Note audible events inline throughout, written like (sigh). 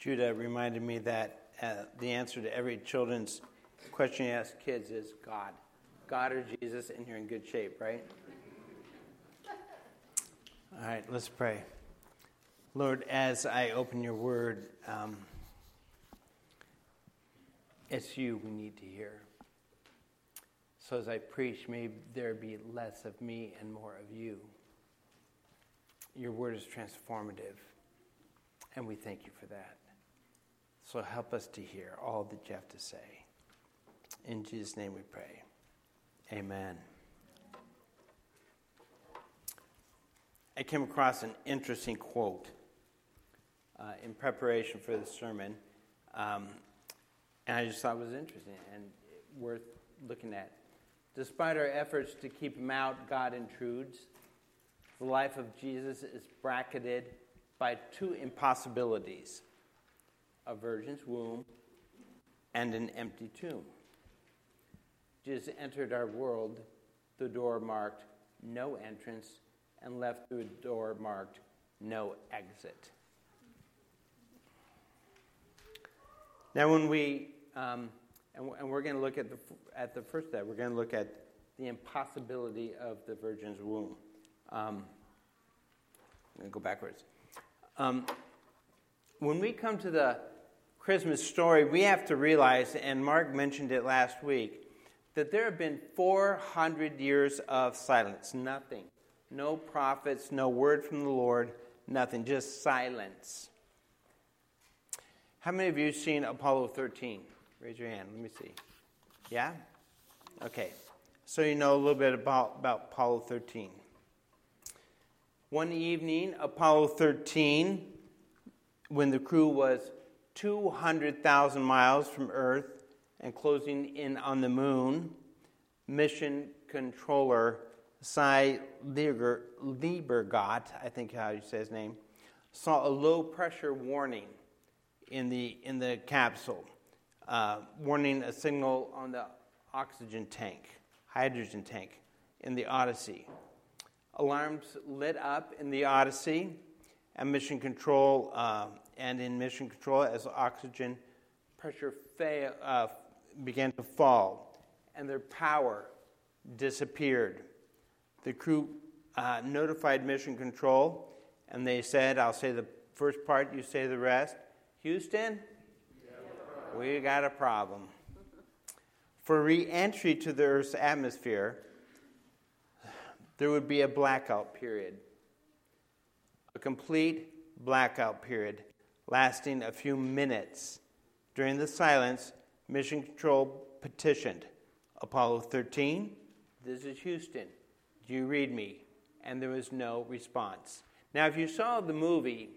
Judah reminded me that uh, the answer to every children's question you ask kids is God. God or Jesus, and you're in good shape, right? All right, let's pray. Lord, as I open your word, um, it's you we need to hear. So as I preach, may there be less of me and more of you. Your word is transformative, and we thank you for that. So help us to hear all that you have to say. In Jesus' name we pray. Amen. I came across an interesting quote uh, in preparation for the sermon, um, and I just thought it was interesting and worth looking at. Despite our efforts to keep him out, God intrudes. The life of Jesus is bracketed by two impossibilities a virgin's womb and an empty tomb. Jesus entered our world, the door marked no entrance, and left through a door marked no exit. Now, when we, um, and, we're going to look at the, at the first step, we're going to look at the impossibility of the virgin's womb. Um, I'm going to go backwards. Um, when we come to the Christmas story, we have to realize, and Mark mentioned it last week, that there have been 400 years of silence. Nothing. No prophets, no word from the Lord, nothing. Just silence. How many of you seen Apollo 13? Raise your hand. Let me see. Yeah? Okay. So you know a little bit about, about Apollo 13. One evening, Apollo 13, when the crew was 200,000 miles from Earth and closing in on the moon, mission controller Cy Liebergott, I think how you say his name, saw a low pressure warning in the, in the capsule, uh, warning a signal on the oxygen tank, hydrogen tank in the Odyssey. Alarms lit up in the Odyssey, and mission control uh, and in mission control as oxygen pressure fa- uh, began to fall and their power disappeared. The crew uh, notified mission control and they said, I'll say the first part, you say the rest. Houston, we got a problem. For re entry to the Earth's atmosphere, there would be a blackout period, a complete blackout period lasting a few minutes. During the silence, Mission Control petitioned Apollo 13, this is Houston. Do you read me? And there was no response. Now, if you saw the movie,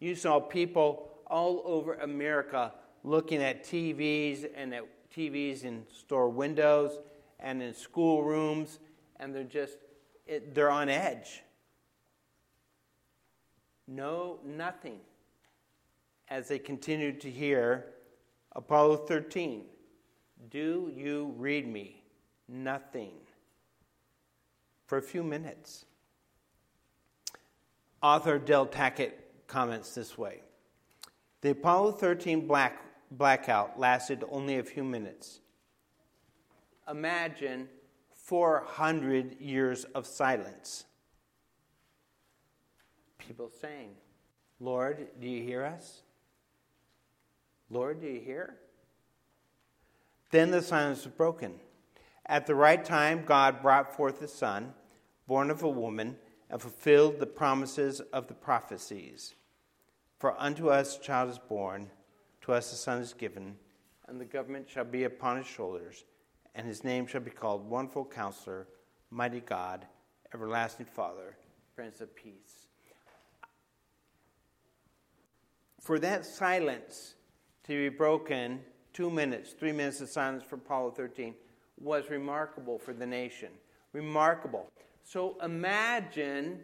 you saw people all over America looking at TVs and at TVs in store windows and in schoolrooms, and they're just, it, they're on edge. No, nothing as they continued to hear Apollo 13 Do you read me? Nothing. For a few minutes. Author Del Tackett comments this way The Apollo 13 black, blackout lasted only a few minutes. Imagine 400 years of silence. People saying, Lord, do you hear us? Lord, do you hear? Then the silence was broken. At the right time, God brought forth a son, born of a woman, and fulfilled the promises of the prophecies. For unto us a child is born, to us a son is given, and the government shall be upon his shoulders, and his name shall be called Wonderful Counselor, Mighty God, Everlasting Father, Prince of Peace. For that silence to be broken two minutes, three minutes of silence for Apollo 13 was remarkable for the nation. Remarkable. So imagine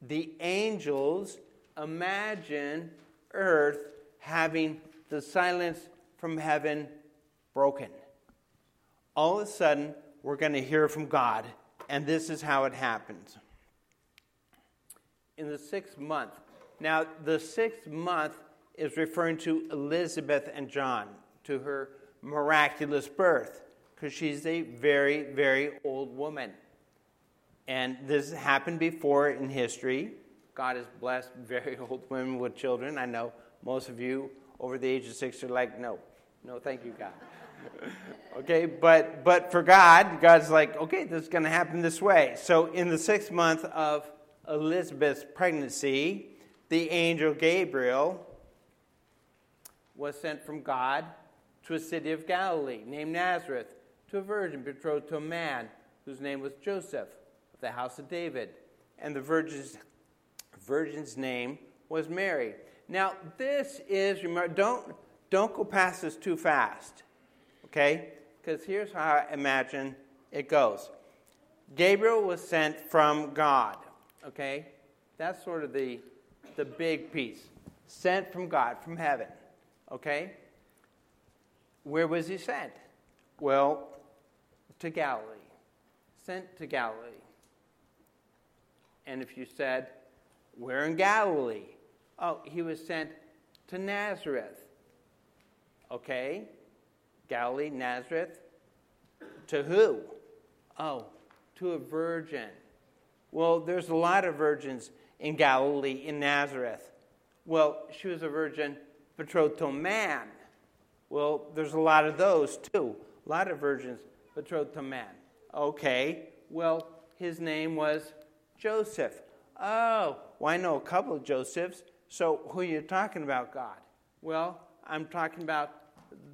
the angels, imagine earth having the silence from heaven broken. All of a sudden, we're going to hear from God, and this is how it happens. In the sixth month, now the sixth month is referring to Elizabeth and John, to her miraculous birth, because she's a very, very old woman. And this happened before in history. God has blessed very (laughs) old women with children. I know most of you over the age of six are like, no, no, thank you, God. (laughs) okay, but but for God, God's like, okay, this is going to happen this way. So in the sixth month of Elizabeth's pregnancy, the angel Gabriel was sent from God to a city of Galilee named Nazareth to a virgin betrothed to a man whose name was Joseph of the house of David, and the virgin's virgin's name was Mary. Now this is don't don't go past this too fast okay? Because here's how I imagine it goes Gabriel was sent from God, okay? That's sort of the, the big piece. Sent from God, from heaven, okay? Where was he sent? Well, to Galilee. Sent to Galilee. And if you said, Where in Galilee? Oh, he was sent to Nazareth. Okay? Galilee, Nazareth. To who? Oh, to a virgin. Well, there's a lot of virgins in Galilee, in Nazareth. Well, she was a virgin betrothed man. Well, there's a lot of those too. A lot of virgins betrothed to man. Okay, well, his name was Joseph. Oh, well, I know a couple of Josephs. So who are you talking about, God? Well, I'm talking about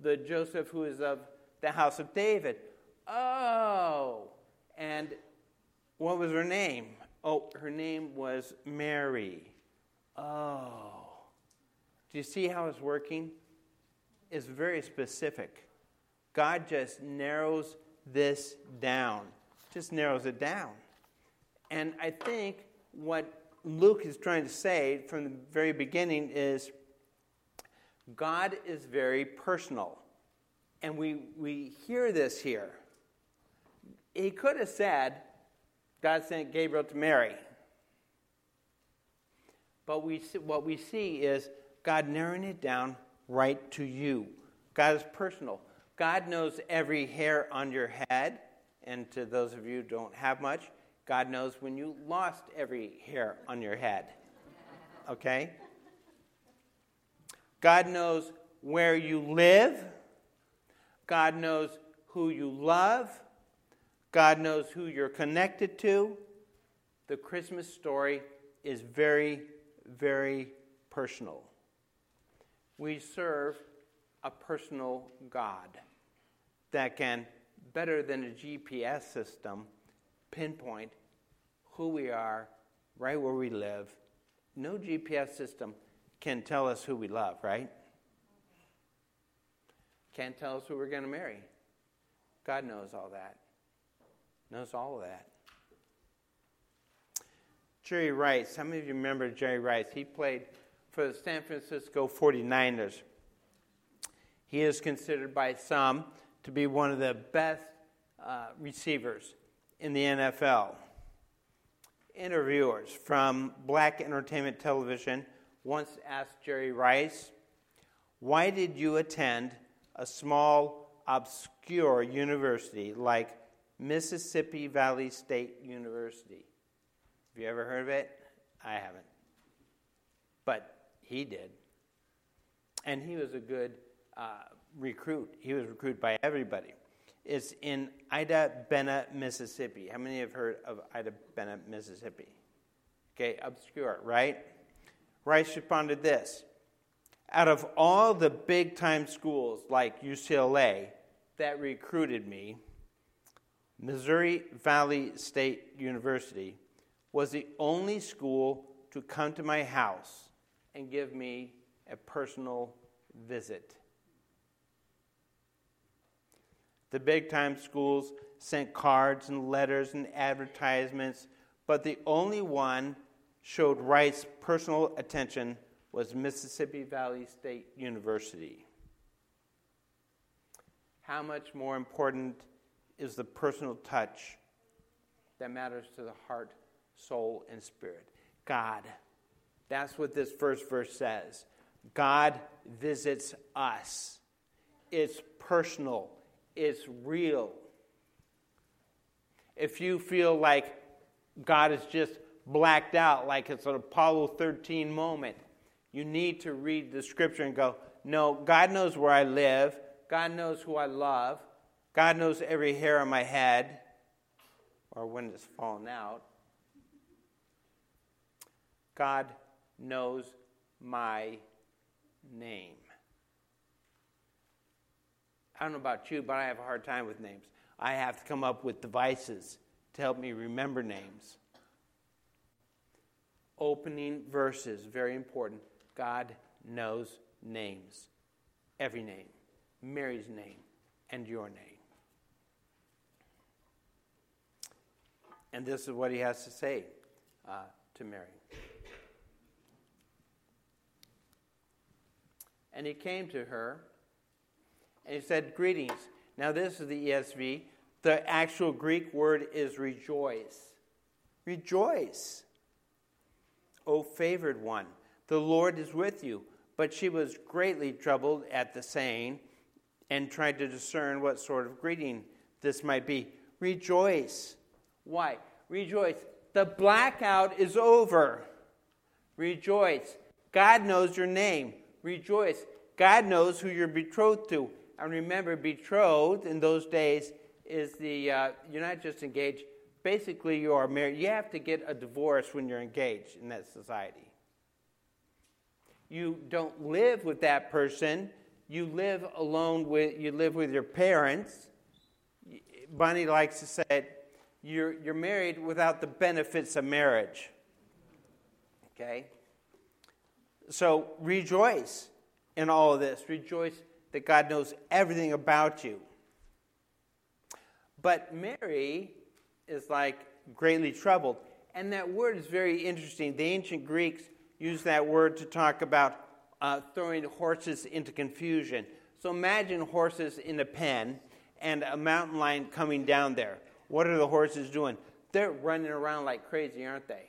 the Joseph who is of the house of David. Oh, and what was her name? Oh, her name was Mary. Oh. Do you see how it's working? It's very specific. God just narrows this down, just narrows it down. And I think what Luke is trying to say from the very beginning is God is very personal. And we, we hear this here. He could have said, God sent Gabriel to Mary. But we, what we see is God narrowing it down right to you. God is personal. God knows every hair on your head. And to those of you who don't have much, God knows when you lost every hair on your head. Okay? God knows where you live. God knows who you love. God knows who you're connected to. The Christmas story is very, very personal. We serve a personal God that can, better than a GPS system, pinpoint who we are, right where we live. No GPS system can tell us who we love, right? Can't tell us who we're going to marry. God knows all that. Knows all of that. Jerry Rice, many of you remember Jerry Rice? He played for the San Francisco 49ers. He is considered by some to be one of the best uh, receivers in the NFL. Interviewers from Black Entertainment Television once asked Jerry Rice, Why did you attend a small, obscure university like Mississippi Valley State University? Have you ever heard of it? I haven't. But he did. And he was a good uh, recruit. He was recruited by everybody. It's in Itta Bena, Mississippi. How many have heard of Itta Bena, Mississippi? Okay, obscure, right? Rice responded this Out of all the big time schools like UCLA that recruited me, Missouri Valley State University was the only school to come to my house and give me a personal visit. The big time schools sent cards and letters and advertisements, but the only one showed Rice personal attention was Mississippi Valley State University. How much more important is the personal touch that matters to the heart, soul, and spirit? God. That's what this first verse says. God visits us. It's personal, it's real. If you feel like God is just blacked out, like it's an Apollo 13 moment, you need to read the scripture and go, No, God knows where I live. God knows who I love. God knows every hair on my head, or when it's fallen out. God knows my name. I don't know about you, but I have a hard time with names. I have to come up with devices to help me remember names. Opening verses, very important. God knows names, every name, Mary's name, and your name. And this is what he has to say uh, to Mary. And he came to her and he said, Greetings. Now, this is the ESV. The actual Greek word is rejoice. Rejoice. O favored one, the Lord is with you. But she was greatly troubled at the saying and tried to discern what sort of greeting this might be. Rejoice. Why? Rejoice. The blackout is over. Rejoice. God knows your name. Rejoice. God knows who you're betrothed to. And remember, betrothed in those days is the, uh, you're not just engaged, basically you are married. You have to get a divorce when you're engaged in that society. You don't live with that person. You live alone with, you live with your parents. Bonnie likes to say you're, you're married without the benefits of marriage. Okay? So rejoice in all of this. Rejoice that God knows everything about you. But Mary is like greatly troubled. And that word is very interesting. The ancient Greeks used that word to talk about uh, throwing horses into confusion. So imagine horses in a pen and a mountain lion coming down there. What are the horses doing? They're running around like crazy, aren't they?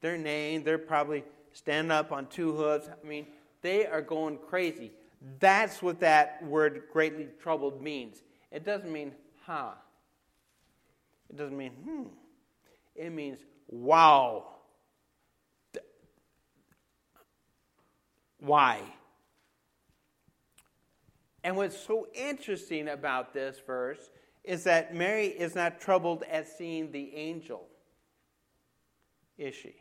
They're neighing. They're probably standing up on two hooves. I mean, they are going crazy. That's what that word greatly troubled means. It doesn't mean, huh. It doesn't mean, hmm. It means, wow. Why? And what's so interesting about this verse is that Mary is not troubled at seeing the angel, is she?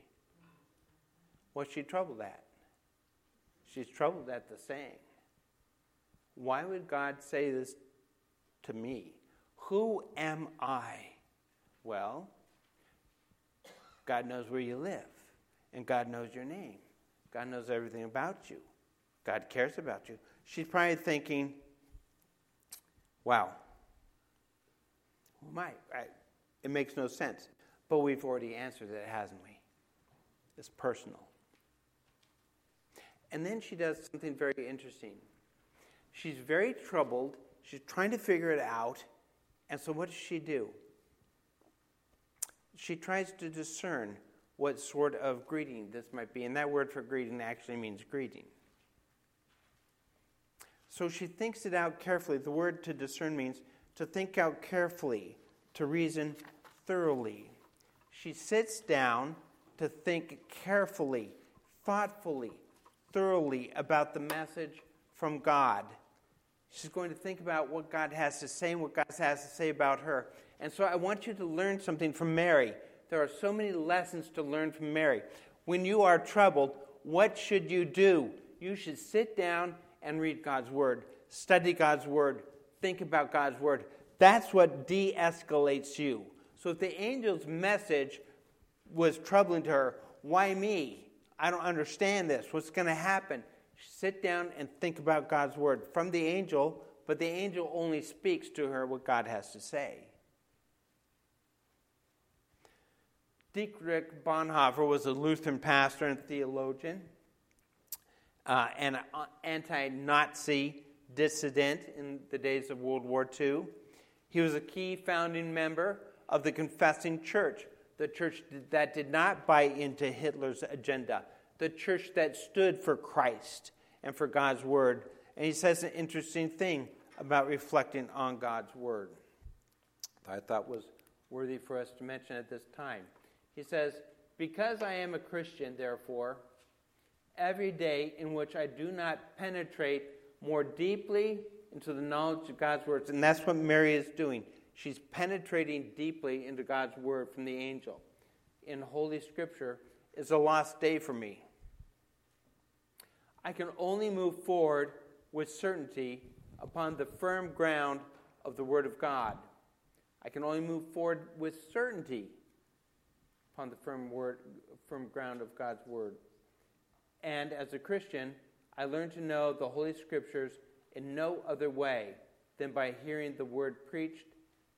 What's she troubled at? She's troubled at the saying. Why would God say this to me? Who am I? Well, God knows where you live, and God knows your name. God knows everything about you. God cares about you. She's probably thinking, wow, who am I? I it makes no sense. But we've already answered it, hasn't we? It's personal. And then she does something very interesting. She's very troubled. She's trying to figure it out. And so, what does she do? She tries to discern what sort of greeting this might be. And that word for greeting actually means greeting. So she thinks it out carefully. The word to discern means to think out carefully, to reason thoroughly. She sits down to think carefully, thoughtfully, thoroughly about the message from God. She's going to think about what God has to say and what God has to say about her. And so I want you to learn something from Mary. There are so many lessons to learn from Mary. When you are troubled, what should you do? You should sit down and read God's Word, study God's Word, think about God's Word. That's what de escalates you. So if the angel's message was troubling to her, why me? I don't understand this. What's going to happen? Sit down and think about God's word from the angel, but the angel only speaks to her what God has to say. Dietrich Bonhoeffer was a Lutheran pastor and theologian, uh, and anti Nazi dissident in the days of World War II. He was a key founding member of the Confessing Church, the church that did not buy into Hitler's agenda. the church that stood for Christ and for God's word. And he says an interesting thing about reflecting on God's word that I thought was worthy for us to mention at this time. He says, Because I am a Christian, therefore, every day in which I do not penetrate more deeply into the knowledge of God's words, and that's what Mary is doing. She's penetrating deeply into God's word from the angel in Holy Scripture is a lost day for me. I can only move forward with certainty upon the firm ground of the Word of God. I can only move forward with certainty upon the firm, word, firm ground of God's Word. And as a Christian, I learn to know the Holy Scriptures in no other way than by hearing the Word preached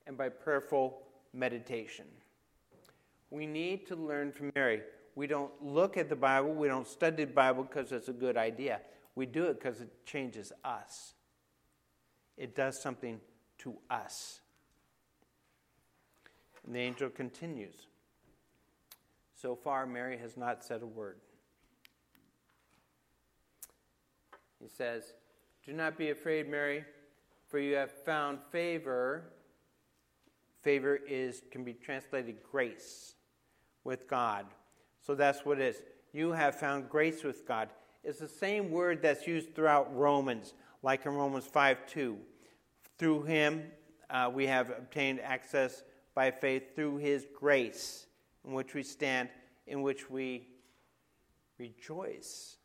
and by prayerful meditation. We need to learn from Mary. We don't look at the Bible, we don't study the Bible because it's a good idea. We do it because it changes us, it does something to us. And the angel continues. So far, Mary has not said a word. He says, Do not be afraid, Mary, for you have found favor Favor is can be translated grace with God. So that's what it is. You have found grace with God. It's the same word that's used throughout Romans, like in Romans 5 2. Through him, uh, we have obtained access by faith through his grace, in which we stand, in which we rejoice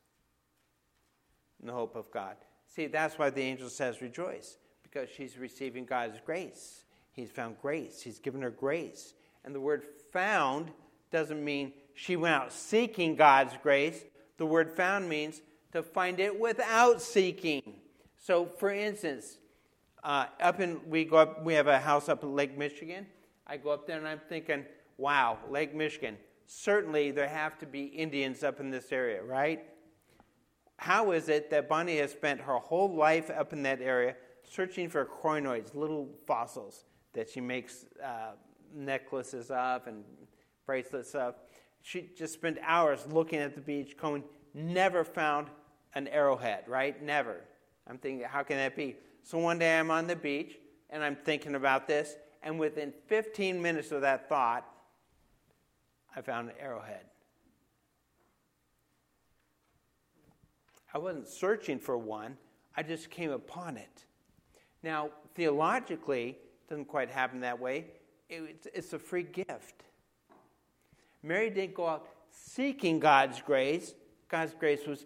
in the hope of God. See, that's why the angel says rejoice, because she's receiving God's grace. He's found grace. He's given her grace. And the word found doesn't mean she went out seeking God's grace. The word found means to find it without seeking. So, for instance, uh, up in we go up, we have a house up in Lake Michigan. I go up there and I'm thinking, wow, Lake Michigan. Certainly there have to be Indians up in this area, right? How is it that Bonnie has spent her whole life up in that area searching for crinoids, little fossils? That she makes uh, necklaces of and bracelets of. She just spent hours looking at the beach, going, never found an arrowhead, right? Never. I'm thinking, how can that be? So one day I'm on the beach and I'm thinking about this, and within 15 minutes of that thought, I found an arrowhead. I wasn't searching for one, I just came upon it. Now, theologically, doesn't quite happen that way. It's, a free gift. Mary didn't go out seeking God's grace, God's grace was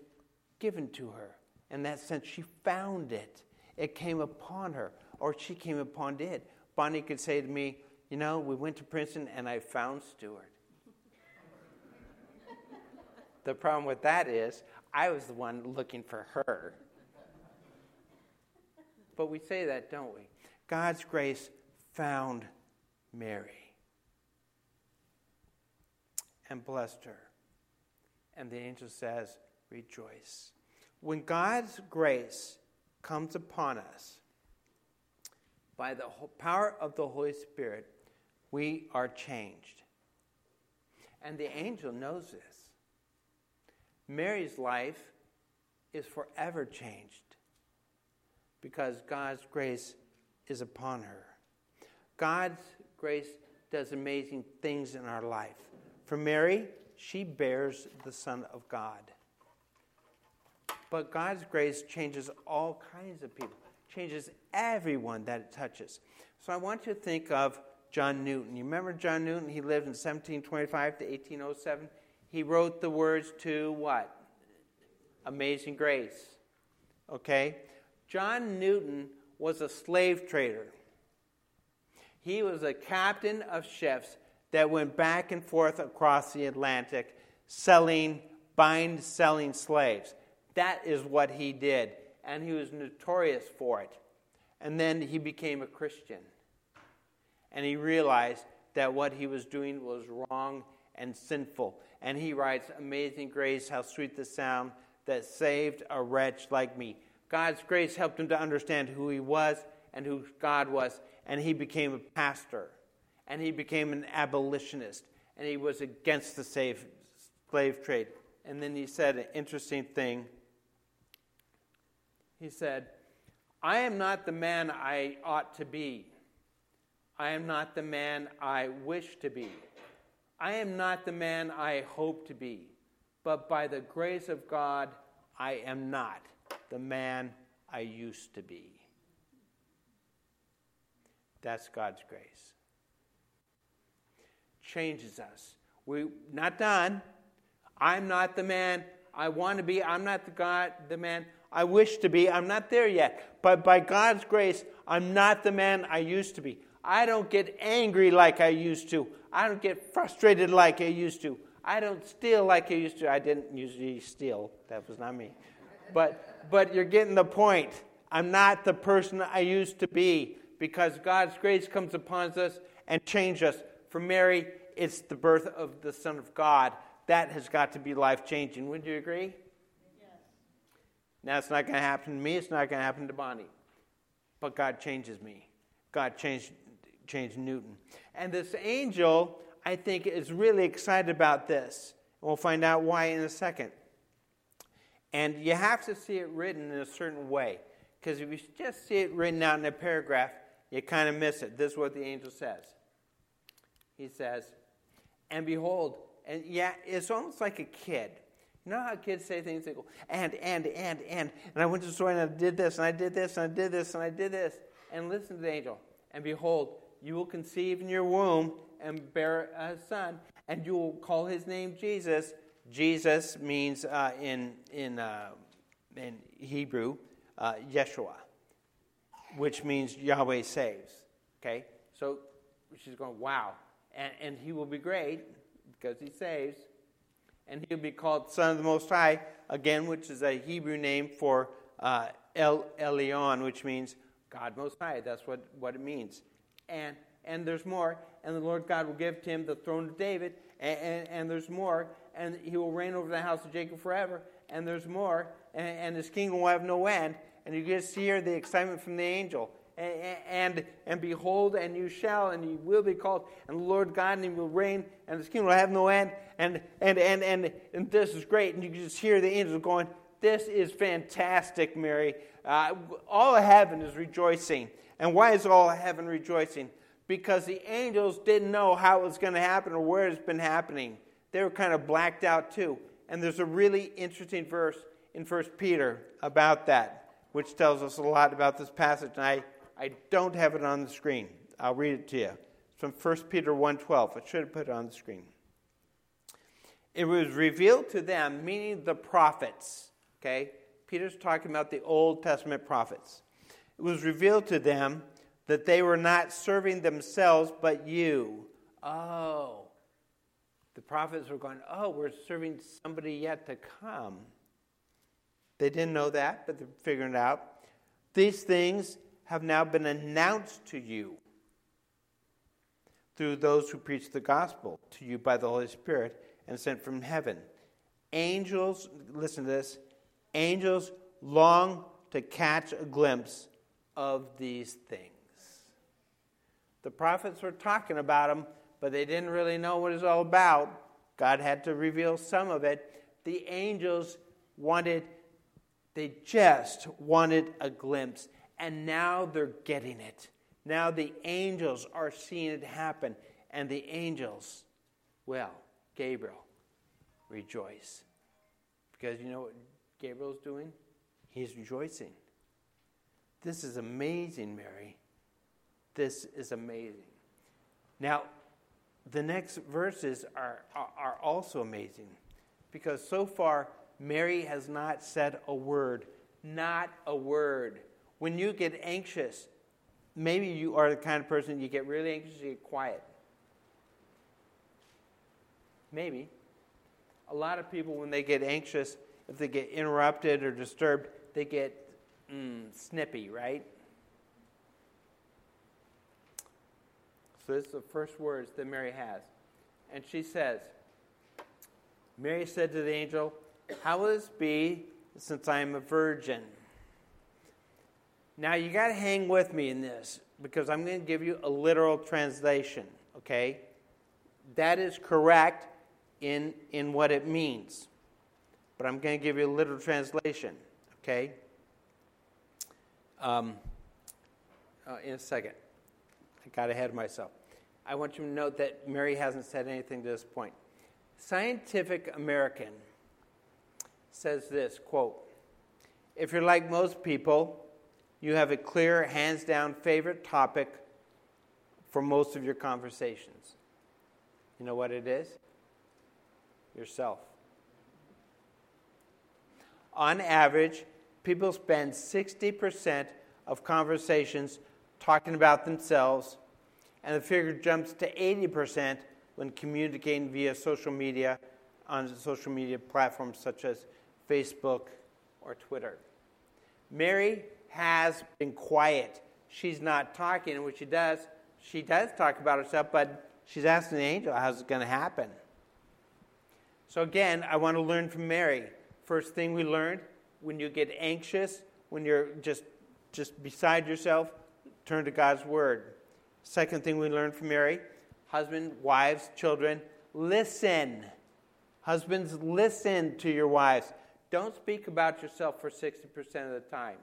given to her. In that sense, she found it. It came upon her, or she came upon it. Bonnie could say to me, You know, we went to Princeton and I found Stuart. (laughs) the problem with that is, I was the one looking for her. But we say that, don't we? God's grace found Mary and blessed her. And the angel says, Rejoice. When God's grace comes upon us by the power of the Holy Spirit, we are changed. And the angel knows this. Mary's life is forever changed because God's grace is upon her. God's grace does amazing things in our life. For Mary, she bears the Son of God. But God's grace changes all kinds of people, changes everyone that it touches. So I want you to think of John Newton. You remember John Newton? He lived in 1725 to 1807. He wrote the words to what? Amazing Grace. Okay? John Newton was a slave trader. He was a captain of ships that went back and forth across the Atlantic selling, buying, selling slaves. That is what he did, and he was notorious for it. And then he became a Christian. And he realized that what he was doing was wrong and sinful. And he writes, Amazing grace, how sweet the sound that saved a wretch like me. God's grace helped him to understand who he was and who God was, and he became a pastor, and he became an abolitionist, and he was against the slave, slave trade. and then he said an interesting thing. He said, I am not the man I ought to be. I am not the man I wish to be. I am not the man I hope to be. But by the grace of God, I am not the man I used to be. That's God's grace. Changes us. We're not done. I'm not the man I want to be. I'm not the God, the man I wish to be. I'm not there yet. But by God's grace, I'm not the man I used to be. I don't get angry like I used to. I don't get frustrated like I used to. I don't steal like I used to. I didn't usually steal. That was not me. But but you're getting the point. I'm not the person I used to be because God's grace comes upon us and changes us. For Mary, it's the birth of the Son of God. That has got to be life changing. Would you agree? Yes. Now, it's not going to happen to me, it's not going to happen to Bonnie. But God changes me. God changed, changed Newton. And this angel, I think, is really excited about this. We'll find out why in a second. And you have to see it written in a certain way. Because if you just see it written out in a paragraph, you kind of miss it. This is what the angel says. He says, And behold, and yeah, it's almost like a kid. You know how kids say things? They go, and, and, and, and. And I went to the store and I did this, and I did this, and I did this, and I did this. And listen to the angel. And behold, you will conceive in your womb and bear a son, and you will call his name Jesus. Jesus means uh, in, in, uh, in Hebrew, uh, Yeshua, which means Yahweh saves. Okay? So she's going, wow. And, and he will be great because he saves and he'll be called Son of the Most High, again, which is a Hebrew name for uh, El Elyon, which means God Most High. That's what, what it means. And, and there's more. And the Lord God will give to him the throne of David, and, and, and there's more. And he will reign over the house of Jacob forever, and there's more. And, and his kingdom will have no end. And you just hear the excitement from the angel and, and and behold, and you shall, and you will be called, and the Lord God, and he will reign, and his kingdom will have no end, and, and, and, and, and this is great. And you just hear the angels going, This is fantastic, Mary. Uh, all heaven is rejoicing. And why is all heaven rejoicing? Because the angels didn't know how it was going to happen or where it's been happening. They were kind of blacked out too. And there's a really interesting verse in 1 Peter about that, which tells us a lot about this passage. And I I don't have it on the screen. I'll read it to you. It's from 1 Peter 1.12. I should have put it on the screen. It was revealed to them, meaning the prophets. Okay? Peter's talking about the Old Testament prophets. It was revealed to them that they were not serving themselves, but you. Oh. The prophets were going, oh, we're serving somebody yet to come. They didn't know that, but they're figuring it out. These things have now been announced to you through those who preach the gospel to you by the Holy Spirit and sent from heaven. Angels, listen to this, angels long to catch a glimpse of these things. The prophets were talking about them, but they didn't really know what it's all about. God had to reveal some of it. The angels wanted, they just wanted a glimpse and now they're getting it. Now the angels are seeing it happen, and the angels, well, Gabriel, rejoice. Because you know what Gabriel's doing? He's rejoicing. This is amazing, Mary. This is amazing. Now, the next verses are, are, also amazing because so far, Mary has not said a word. Not a word. When you get anxious, maybe you are the kind of person you get really anxious, you get quiet. Maybe. A lot of people, when they get anxious, if they get interrupted or disturbed, they get mm, snippy, right? This is the first words that Mary has. And she says, Mary said to the angel, How will this be since I am a virgin? Now, you got to hang with me in this because I'm going to give you a literal translation, okay? That is correct in, in what it means. but I'm going to give you a literal translation, okay? Um, uh, in a second. I got ahead of myself. I want you to note that Mary hasn't said anything to this point. Scientific American says this quote, If you're like most people, you have a clear, hands down favorite topic for most of your conversations. You know what it is? Yourself. On average, people spend 60% of conversations talking about themselves, and the figure jumps to 80% when communicating via social media on social media platforms such as Facebook or Twitter. Mary has been quiet. She's not talking, and when she does, she does talk about herself, but she's asking the angel how's it going to happen. So, again, I want to learn from Mary. First thing we learned when you get anxious, when you're just, just beside yourself, turn to God's Word. Second thing we learned from Mary husband, wives, children, listen. Husbands, listen to your wives. Don't speak about yourself for 60% of the time.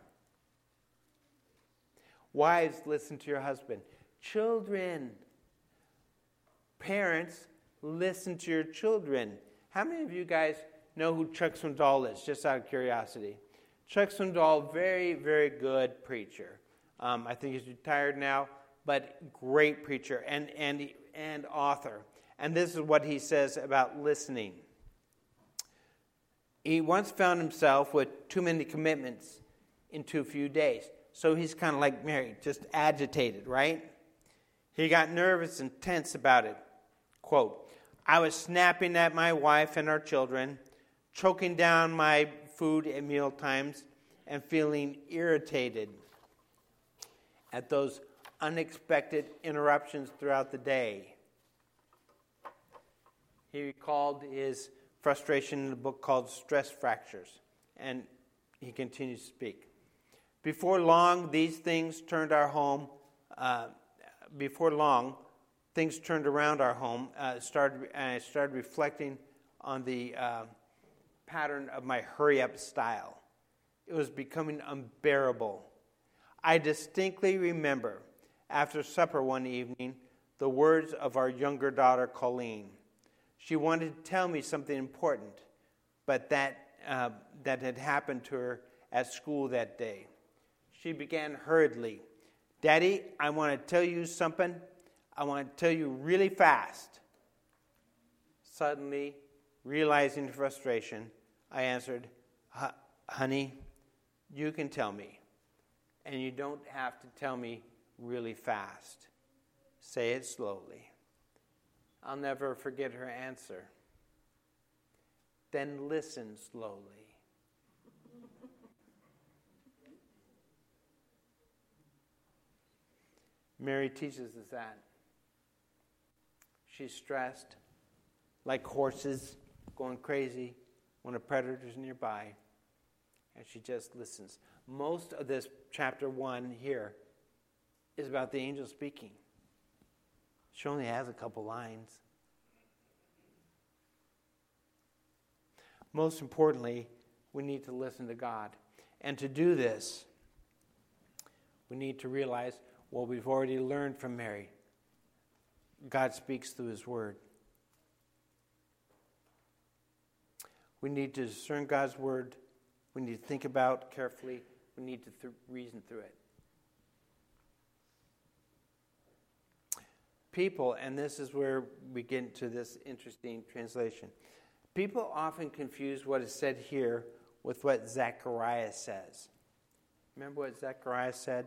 Wives, listen to your husband. Children, parents, listen to your children. How many of you guys know who Chuck Swindoll is, just out of curiosity? Chuck Swindoll, very, very good preacher. Um, I think he's retired now, but great preacher and, and, and author. And this is what he says about listening. He once found himself with too many commitments in too few days. So he's kind of like Mary, just agitated, right? He got nervous and tense about it. Quote, I was snapping at my wife and our children, choking down my food at meal times, and feeling irritated at those unexpected interruptions throughout the day. He recalled his frustration in a book called Stress Fractures, and he continues to speak. Before long, these things turned our home. Uh, before long, things turned around our home. Uh, started, and I started reflecting on the uh, pattern of my hurry up style. It was becoming unbearable. I distinctly remember after supper one evening the words of our younger daughter, Colleen. She wanted to tell me something important, but that, uh, that had happened to her at school that day. She began hurriedly Daddy, I want to tell you something. I want to tell you really fast. Suddenly, realizing the frustration, I answered, Honey, you can tell me. And you don't have to tell me really fast. Say it slowly. I'll never forget her answer. Then listen slowly. Mary teaches us that. She's stressed, like horses going crazy when a predator's nearby, and she just listens. Most of this chapter 1 here is about the angel speaking. She only has a couple lines. Most importantly, we need to listen to God. And to do this, we need to realize what we've already learned from Mary. God speaks through His Word. We need to discern God's Word. We need to think about carefully. We need to th- reason through it. People, and this is where we get into this interesting translation. People often confuse what is said here with what Zechariah says. Remember what Zechariah said?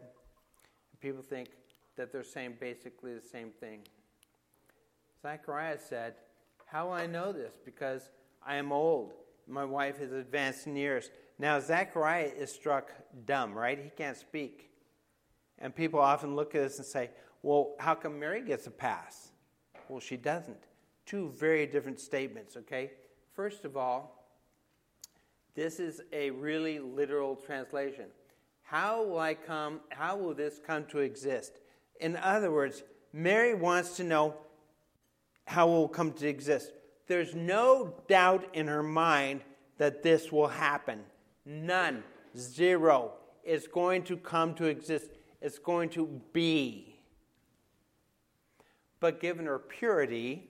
People think that they're saying basically the same thing. Zechariah said, How will I know this? Because I am old. My wife is advanced in years. Now, Zechariah is struck dumb, right? He can't speak. And people often look at this and say, well, how come Mary gets a pass? Well, she doesn't. Two very different statements, okay? First of all, this is a really literal translation. How will I come, how will this come to exist? In other words, Mary wants to know how it will come to exist. There's no doubt in her mind that this will happen. None. Zero. It's going to come to exist. It's going to be. But given her purity,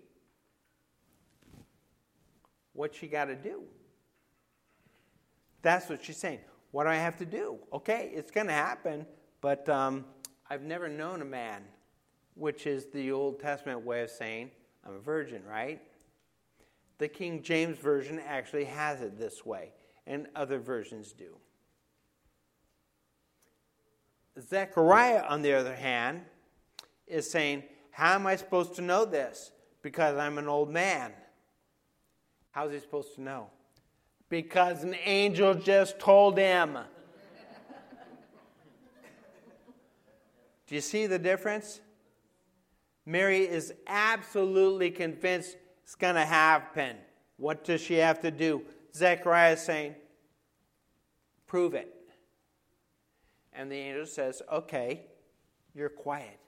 what she got to do? That's what she's saying. What do I have to do? Okay, it's going to happen, but um, I've never known a man, which is the Old Testament way of saying, I'm a virgin, right? The King James Version actually has it this way, and other versions do. Zechariah, on the other hand, is saying, How am I supposed to know this? Because I'm an old man. How's he supposed to know? Because an angel just told him. Do you see the difference? Mary is absolutely convinced it's going to happen. What does she have to do? Zechariah is saying, Prove it. And the angel says, Okay, you're quiet.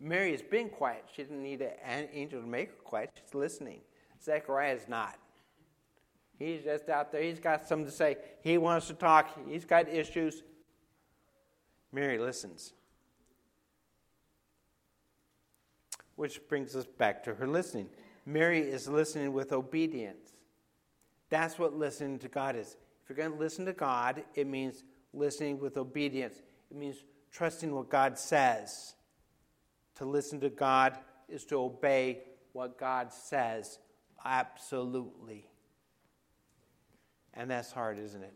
Mary has been quiet. She didn't need an angel to make her quiet. She's listening. Zechariah is not. He's just out there. He's got something to say. He wants to talk. He's got issues. Mary listens. Which brings us back to her listening. Mary is listening with obedience. That's what listening to God is. If you're going to listen to God, it means listening with obedience. It means trusting what God says. To listen to God is to obey what God says. Absolutely. And that's hard, isn't it?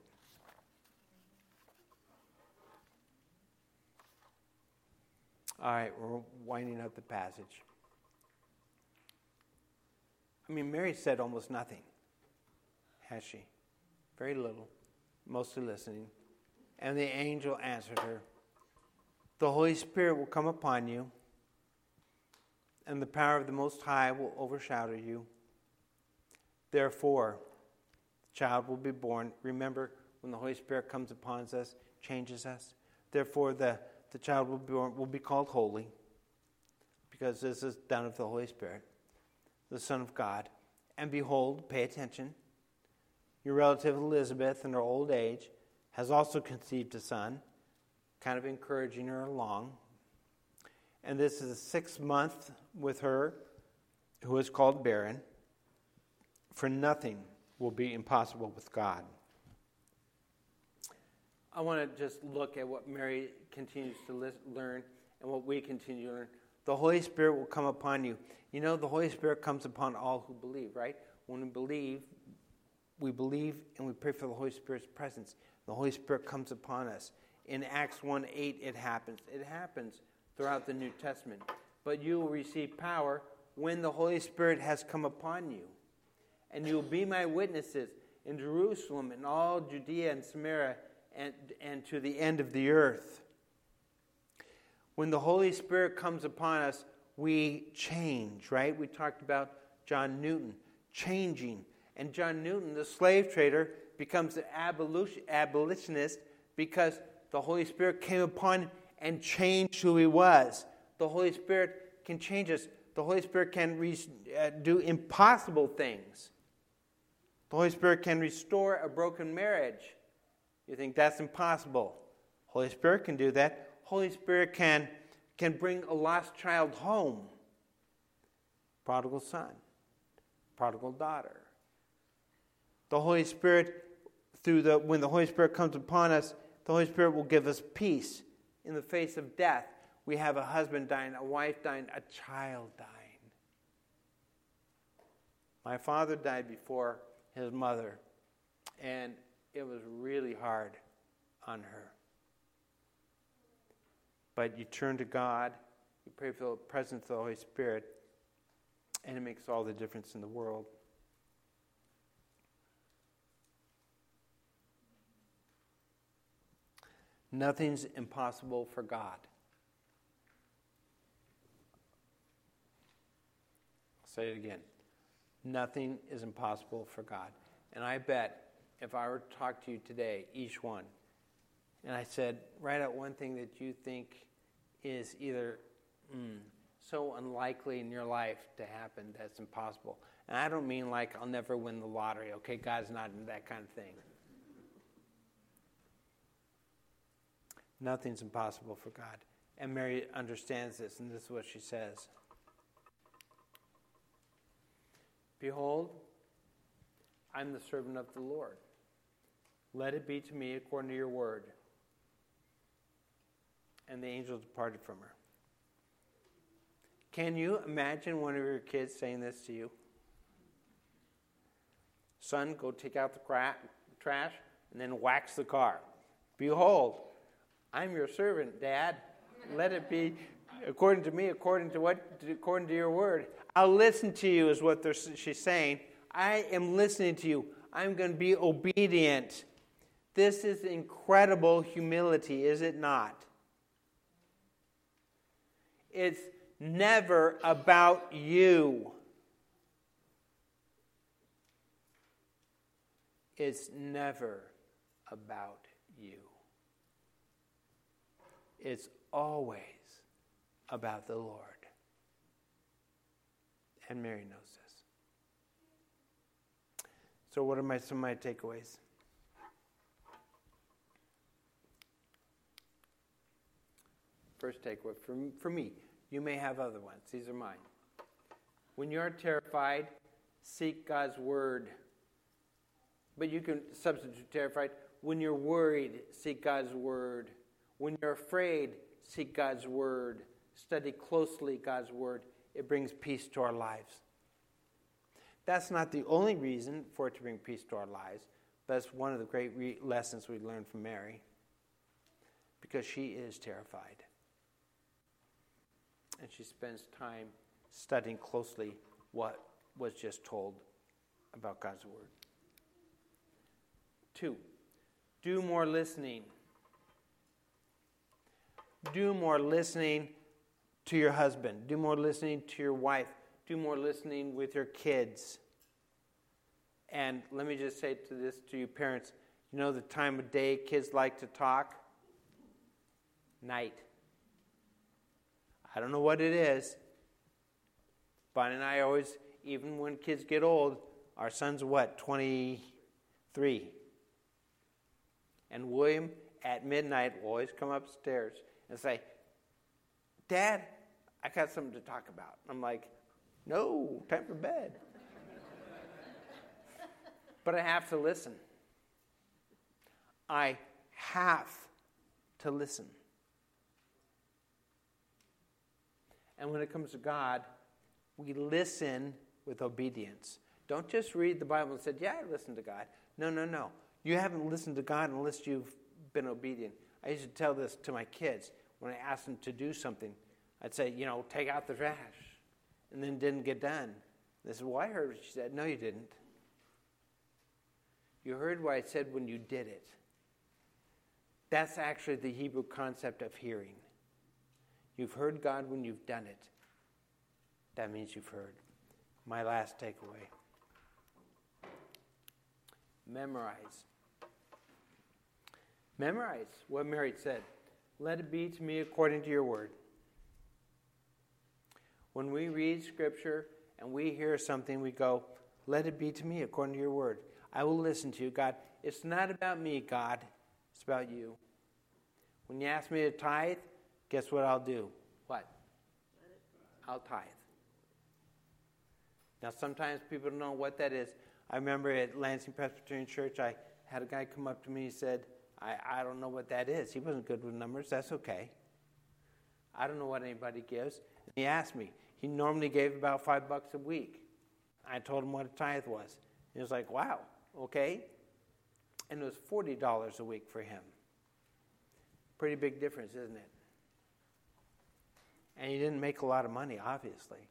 All right, we're winding up the passage. I mean, Mary said almost nothing, has she? Very little, mostly listening. And the angel answered her The Holy Spirit will come upon you, and the power of the Most High will overshadow you. Therefore, the child will be born. Remember, when the Holy Spirit comes upon us, changes us. Therefore, the the child will be, born, will be called holy because this is done of the Holy Spirit, the Son of God. And behold, pay attention, your relative Elizabeth, in her old age, has also conceived a son, kind of encouraging her along. And this is the sixth month with her, who is called barren, for nothing will be impossible with God. I want to just look at what Mary continues to list, learn and what we continue to learn. The Holy Spirit will come upon you. You know, the Holy Spirit comes upon all who believe, right? When we believe, we believe and we pray for the Holy Spirit's presence. The Holy Spirit comes upon us. In Acts 1 8, it happens. It happens throughout the New Testament. But you will receive power when the Holy Spirit has come upon you. And you will be my witnesses in Jerusalem and all Judea and Samaria and, and to the end of the earth. When the Holy Spirit comes upon us, we change, right? We talked about John Newton changing. And John Newton, the slave trader, becomes an abolitionist because the Holy Spirit came upon him and changed who he was. The Holy Spirit can change us. The Holy Spirit can re- uh, do impossible things. The Holy Spirit can restore a broken marriage. You think that's impossible. Holy Spirit can do that. Holy Spirit can, can bring a lost child home. Prodigal son, prodigal daughter. The Holy Spirit, through the when the Holy Spirit comes upon us, the Holy Spirit will give us peace in the face of death. We have a husband dying, a wife dying, a child dying. My father died before his mother, and it was really hard on her. But you turn to God, you pray for the presence of the Holy Spirit, and it makes all the difference in the world. Nothing's impossible for God. Say it again. Nothing is impossible for God. And I bet if I were to talk to you today, each one, and I said, write out one thing that you think is either mm, so unlikely in your life to happen that's impossible. And I don't mean like I'll never win the lottery, okay? God's not in that kind of thing. Nothing's impossible for God. And Mary understands this, and this is what she says Behold, I'm the servant of the Lord. Let it be to me according to your word. And the angel departed from her. Can you imagine one of your kids saying this to you? Son, go take out the cra- trash and then wax the car. Behold, I'm your servant, Dad. Let it be according to me, according to what, according to your word. I'll listen to you, is what she's saying. I am listening to you. I'm going to be obedient. This is incredible humility, is it not? It's never about you. It's never about you. It's always about the Lord. And Mary knows this. So, what are my, some of my takeaways? First takeaway for, for me, you may have other ones. These are mine. When you're terrified, seek God's word. But you can substitute terrified. When you're worried, seek God's word. When you're afraid, seek God's word. Study closely God's word. It brings peace to our lives. That's not the only reason for it to bring peace to our lives, but it's one of the great re- lessons we learned from Mary because she is terrified. And she spends time studying closely what was just told about God's Word. Two, do more listening. Do more listening to your husband. Do more listening to your wife. Do more listening with your kids. And let me just say to this to you parents, you know the time of day kids like to talk? Night. I don't know what it is. Bonnie and I always, even when kids get old, our son's what, 23? And William, at midnight, will always come upstairs and say, Dad, I got something to talk about. I'm like, no, time for bed. but I have to listen. I have to listen. And when it comes to God, we listen with obedience. Don't just read the Bible and say, Yeah, I listened to God. No, no, no. You haven't listened to God unless you've been obedient. I used to tell this to my kids when I asked them to do something. I'd say, You know, take out the trash. And then didn't get done. They said, Well, I heard what you said. No, you didn't. You heard what I said when you did it. That's actually the Hebrew concept of hearing. You've heard God when you've done it. That means you've heard. My last takeaway memorize. Memorize what Mary said. Let it be to me according to your word. When we read scripture and we hear something, we go, Let it be to me according to your word. I will listen to you, God. It's not about me, God. It's about you. When you ask me to tithe, guess what I'll do? What? I'll tithe. Now, sometimes people don't know what that is. I remember at Lansing Presbyterian Church, I had a guy come up to me and said, I, I don't know what that is. He wasn't good with numbers. That's okay. I don't know what anybody gives. And he asked me. He normally gave about five bucks a week. I told him what a tithe was. He was like, wow, okay. And it was $40 a week for him. Pretty big difference, isn't it? And he didn't make a lot of money, obviously.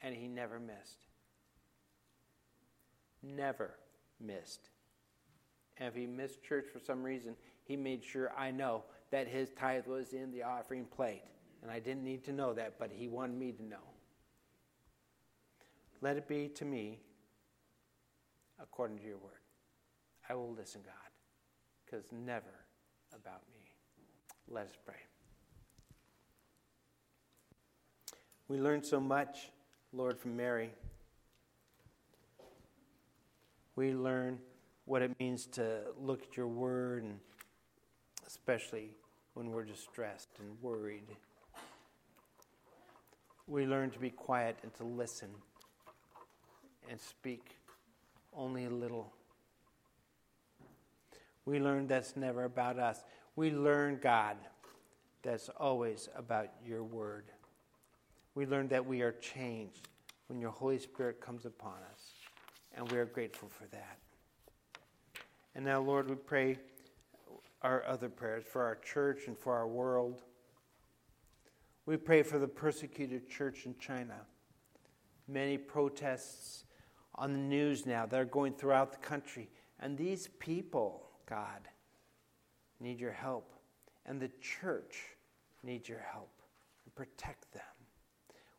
And he never missed. Never missed. And if he missed church for some reason, he made sure I know that his tithe was in the offering plate. And I didn't need to know that, but he wanted me to know. Let it be to me according to your word. I will listen, God, because never about me. Let us pray. We learn so much, Lord, from Mary. We learn what it means to look at your word, and especially when we're distressed and worried. We learn to be quiet and to listen and speak only a little. We learn that's never about us. We learn, God, that's always about your word. We learn that we are changed when your Holy Spirit comes upon us, and we are grateful for that. And now, Lord, we pray our other prayers for our church and for our world. We pray for the persecuted church in China. Many protests on the news now that are going throughout the country. And these people, God, need your help. And the church needs your help. And protect them.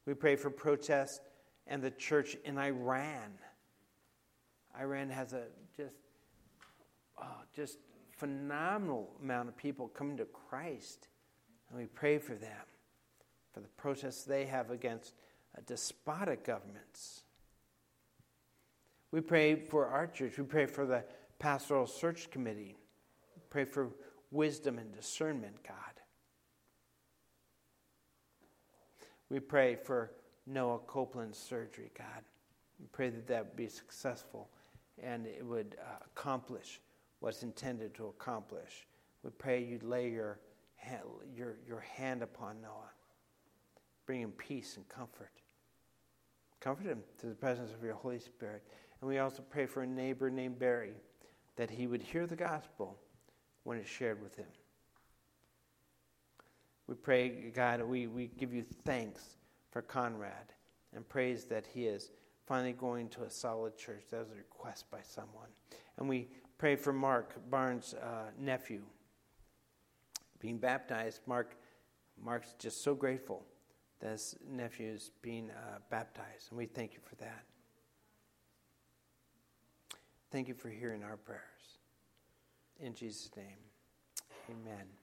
We pray for protests and the church in Iran. Iran has a just, oh, just phenomenal amount of people coming to Christ. And we pray for them, for the protests they have against despotic governments. We pray for our church. We pray for the pastoral search committee. We pray for wisdom and discernment, God. We pray for Noah Copeland's surgery, God. We pray that that would be successful and it would uh, accomplish what's intended to accomplish. We pray you'd lay your, your, your hand upon Noah, bring him peace and comfort. Comfort him through the presence of your Holy Spirit. And we also pray for a neighbor named Barry that he would hear the gospel when it's shared with him. We pray, God, we, we give you thanks for Conrad and praise that he is finally going to a solid church. That was a request by someone. And we pray for Mark Barnes' uh, nephew being baptized. Mark, Mark's just so grateful that his nephew is being uh, baptized, and we thank you for that. Thank you for hearing our prayers. In Jesus' name, amen.